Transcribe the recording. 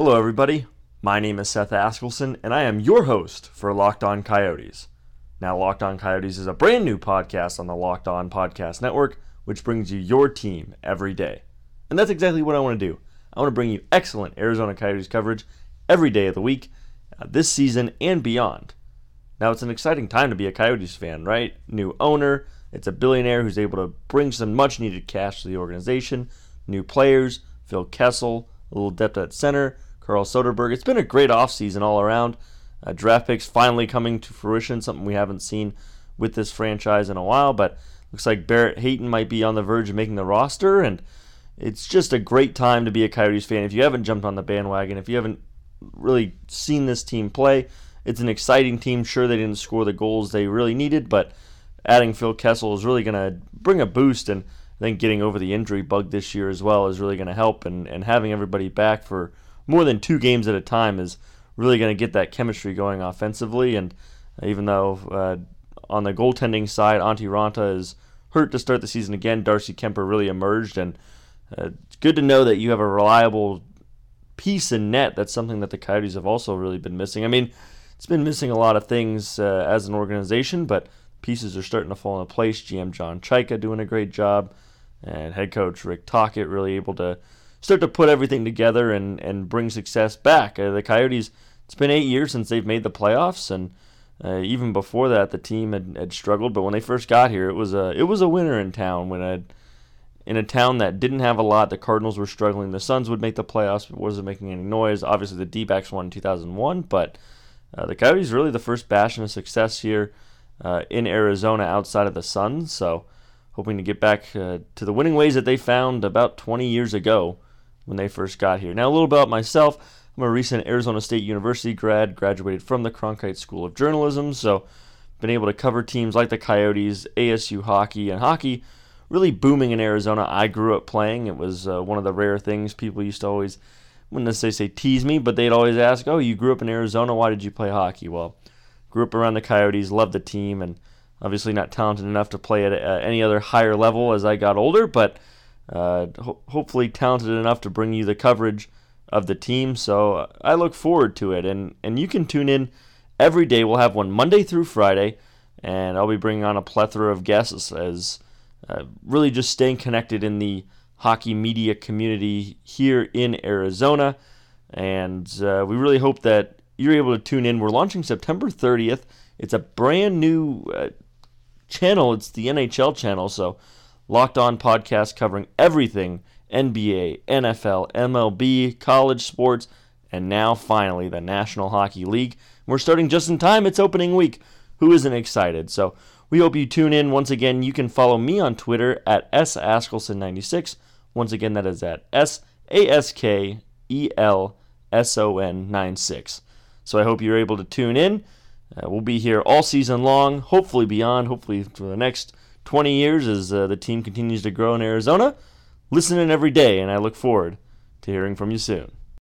Hello, everybody. My name is Seth Askelson, and I am your host for Locked On Coyotes. Now, Locked On Coyotes is a brand new podcast on the Locked On Podcast Network, which brings you your team every day. And that's exactly what I want to do. I want to bring you excellent Arizona Coyotes coverage every day of the week, uh, this season and beyond. Now, it's an exciting time to be a Coyotes fan, right? New owner, it's a billionaire who's able to bring some much needed cash to the organization, new players, Phil Kessel, a little depth at center, Carl Soderberg. It's been a great offseason all around. Uh, draft picks finally coming to fruition, something we haven't seen with this franchise in a while, but looks like Barrett Hayton might be on the verge of making the roster, and it's just a great time to be a Coyotes fan. If you haven't jumped on the bandwagon, if you haven't really seen this team play, it's an exciting team. Sure, they didn't score the goals they really needed, but adding Phil Kessel is really going to bring a boost, and I think getting over the injury bug this year as well is really going to help, and, and having everybody back for more than two games at a time is really going to get that chemistry going offensively. And even though uh, on the goaltending side, Antti Raanta is hurt to start the season again, Darcy Kuemper really emerged, and uh, it's good to know that you have a reliable piece in net. That's something that the Coyotes have also really been missing. I mean, it's been missing a lot of things uh, as an organization, but pieces are starting to fall into place. GM John Chayka doing a great job, and head coach Rick Tocchet really able to start to put everything together and, and bring success back. Uh, the Coyotes, it's been eight years since they've made the playoffs, and uh, even before that, the team had, had struggled. But when they first got here, it was a it was a winner in town. When a in a town that didn't have a lot, the Cardinals were struggling. The Suns would make the playoffs, but wasn't making any noise. Obviously, the D-backs won in 2001, but uh, the Coyotes really the first bastion of success here uh, in Arizona outside of the Suns. So, hoping to get back uh, to the winning ways that they found about 20 years ago when they first got here. Now, a little about myself. I'm a recent Arizona State University grad, graduated from the Cronkite School of Journalism, so been able to cover teams like the Coyotes, ASU hockey, and hockey really booming in Arizona. I grew up playing. It was uh, one of the rare things people used to always, wouldn't necessarily say tease me, but they'd always ask, "Oh, you grew up in Arizona? Why did you play hockey?" Well, grew up around the Coyotes, loved the team, and obviously not talented enough to play at uh, any other higher level as I got older, but uh, ho- hopefully talented enough to bring you the coverage of the team. So uh, I look forward to it, and and you can tune in every day. We'll have one Monday through Friday, and I'll be bringing on a plethora of guests as uh, really just staying connected in the hockey media community here in Arizona. And uh, we really hope that you're able to tune in. We're launching September 30th. It's a brand new uh, channel, it's the NHL channel. So, Locked On podcast covering everything NBA, NFL, MLB, college sports, and now finally the National Hockey League. We're starting just in time. It's opening week. Who isn't excited? So, we hope you tune in. Once again, you can follow me on Twitter at saskelson96. Once again, that is at S A S K E L S O N 96. So I hope you're able to tune in. Uh, we'll be here all season long, hopefully beyond, hopefully for the next 20 years as uh, the team continues to grow in Arizona. Listen in every day, and I look forward to hearing from you soon.